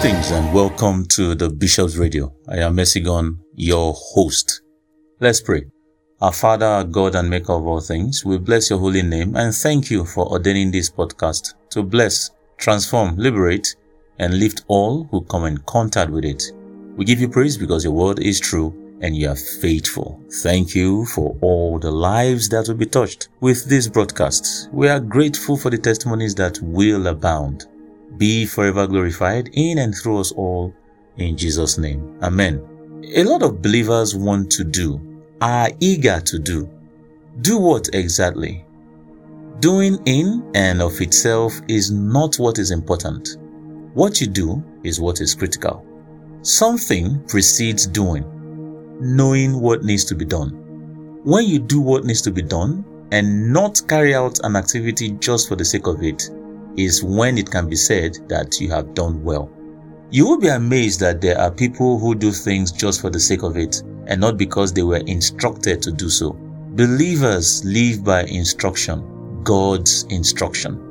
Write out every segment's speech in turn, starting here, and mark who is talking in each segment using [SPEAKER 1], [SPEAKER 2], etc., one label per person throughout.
[SPEAKER 1] Greetings and welcome to the Bishop's Radio. I am Messigon, your host. Let's pray. Our Father, God and Maker of all things, we bless your holy name and thank you for ordaining this podcast to bless, transform, liberate, and lift all who come in contact with it. We give you praise because your word is true and you are faithful. Thank you for all the lives that will be touched with this broadcast. We are grateful for the testimonies that will abound. Be forever glorified in and through us all in Jesus' name. Amen. A lot of believers want to do, are eager to do. Do what exactly? Doing in and of itself is not what is important. What you do is what is critical. Something precedes doing knowing what needs to be done. When you do what needs to be done and not carry out an activity just for the sake of it, is when it can be said that you have done well. You will be amazed that there are people who do things just for the sake of it and not because they were instructed to do so. Believers live by instruction, God's instruction.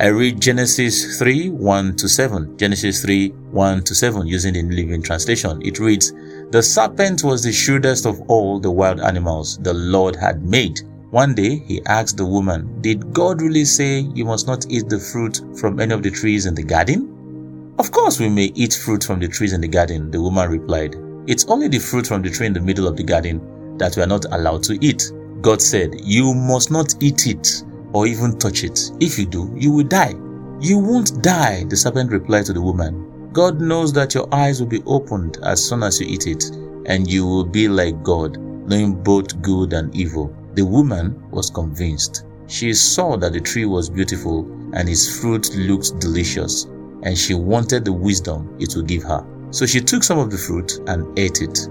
[SPEAKER 1] I read Genesis 3 1 to 7. Genesis 3 1 to 7 using the Living Translation. It reads, The serpent was the shrewdest of all the wild animals the Lord had made. One day he asked the woman, Did God really say you must not eat the fruit from any of the trees in the garden? Of course we may eat fruit from the trees in the garden, the woman replied. It's only the fruit from the tree in the middle of the garden that we are not allowed to eat. God said, You must not eat it or even touch it. If you do, you will die. You won't die, the serpent replied to the woman. God knows that your eyes will be opened as soon as you eat it, and you will be like God, knowing both good and evil. The woman was convinced. She saw that the tree was beautiful and its fruit looked delicious, and she wanted the wisdom it would give her. So she took some of the fruit and ate it.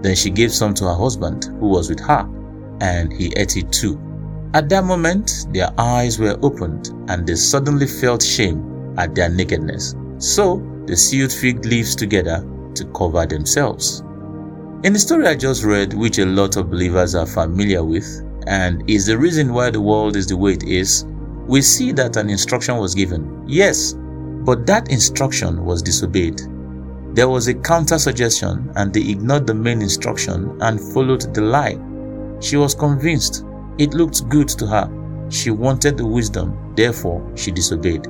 [SPEAKER 1] Then she gave some to her husband, who was with her, and he ate it too. At that moment, their eyes were opened and they suddenly felt shame at their nakedness. So they sewed fig leaves together to cover themselves. In the story I just read, which a lot of believers are familiar with, and is the reason why the world is the way it is, we see that an instruction was given. Yes, but that instruction was disobeyed. There was a counter suggestion, and they ignored the main instruction and followed the lie. She was convinced it looked good to her. She wanted the wisdom, therefore she disobeyed.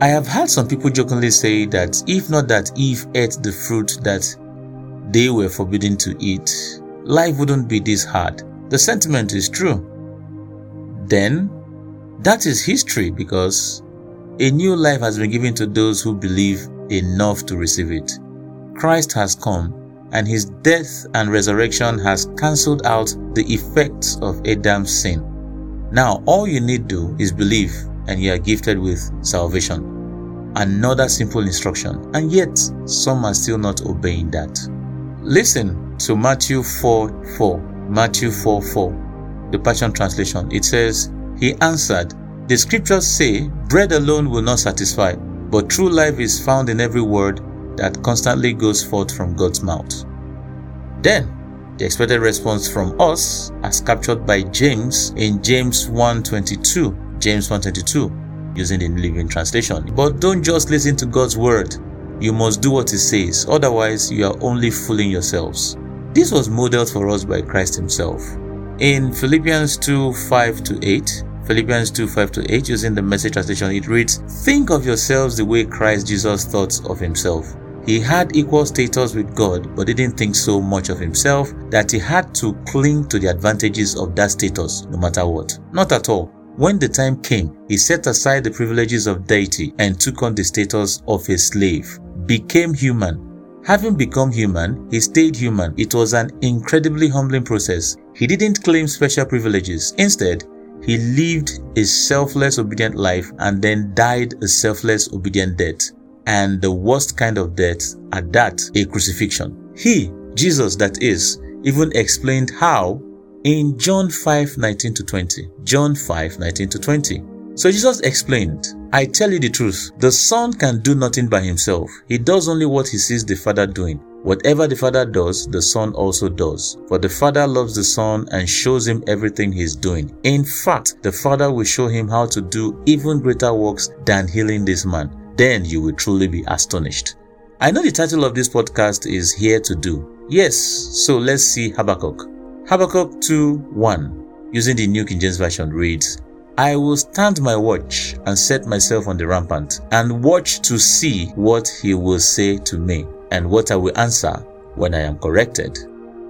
[SPEAKER 1] I have heard some people jokingly say that if not that Eve ate the fruit that they were forbidden to eat, life wouldn't be this hard. The sentiment is true. Then, that is history because a new life has been given to those who believe enough to receive it. Christ has come and his death and resurrection has cancelled out the effects of Adam's sin. Now, all you need do is believe, and you are gifted with salvation. Another simple instruction, and yet some are still not obeying that. Listen to Matthew 4 4. Matthew 4 4, the Passion Translation. It says, He answered, The scriptures say, Bread alone will not satisfy, but true life is found in every word that constantly goes forth from God's mouth. Then, the expected response from us as captured by James in James 1:22, James 1:22 using the Living Translation. But don't just listen to God's word. You must do what he says, otherwise you are only fooling yourselves. This was modeled for us by Christ himself. In Philippians 2 5 to 8, Philippians 2 5 to 8, using the message translation, it reads, Think of yourselves the way Christ Jesus thought of himself. He had equal status with God, but didn't think so much of himself that he had to cling to the advantages of that status no matter what. Not at all. When the time came, he set aside the privileges of deity and took on the status of a slave, became human. Having become human, he stayed human. It was an incredibly humbling process. He didn't claim special privileges. Instead, he lived a selfless, obedient life and then died a selfless, obedient death and the worst kind of death at that a crucifixion. He, Jesus that is, even explained how in John 5 19 to 20. John 5 19 to 20. So Jesus explained, I tell you the truth, the Son can do nothing by himself. He does only what he sees the Father doing. Whatever the Father does, the Son also does. For the Father loves the Son and shows him everything he's doing. In fact, the Father will show him how to do even greater works than healing this man then you will truly be astonished. I know the title of this podcast is Hear to Do. Yes, so let's see Habakkuk. Habakkuk 2 1, using the New King James Version, reads, I will stand my watch and set myself on the rampant and watch to see what he will say to me and what I will answer when I am corrected.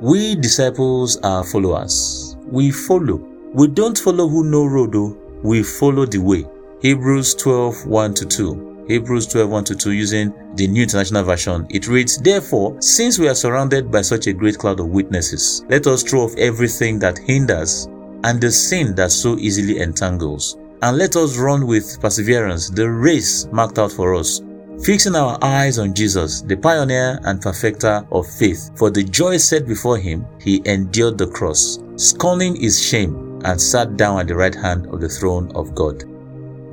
[SPEAKER 1] We disciples are followers. We follow. We don't follow who know road, oh. we follow the way. Hebrews 12 1 to 2. Hebrews 12 1 to 2 using the New International Version. It reads, Therefore, since we are surrounded by such a great cloud of witnesses, let us throw off everything that hinders and the sin that so easily entangles. And let us run with perseverance the race marked out for us, fixing our eyes on Jesus, the pioneer and perfecter of faith. For the joy set before him, he endured the cross, scorning his shame, and sat down at the right hand of the throne of God.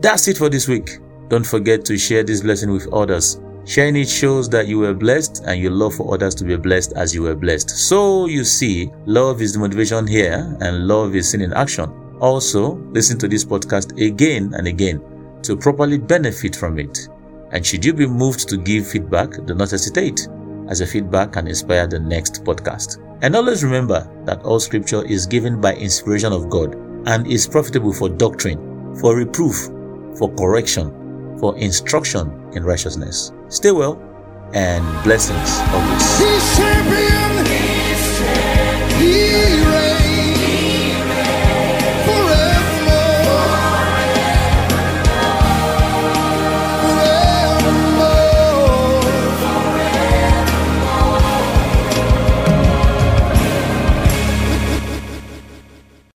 [SPEAKER 1] That's it for this week. Don't forget to share this blessing with others. Sharing it shows that you were blessed and you love for others to be blessed as you were blessed. So you see, love is the motivation here and love is seen in action. Also, listen to this podcast again and again to properly benefit from it. And should you be moved to give feedback, do not hesitate, as your feedback can inspire the next podcast. And always remember that all scripture is given by inspiration of God and is profitable for doctrine, for reproof, for correction, for instruction in righteousness. Stay well and blessings always.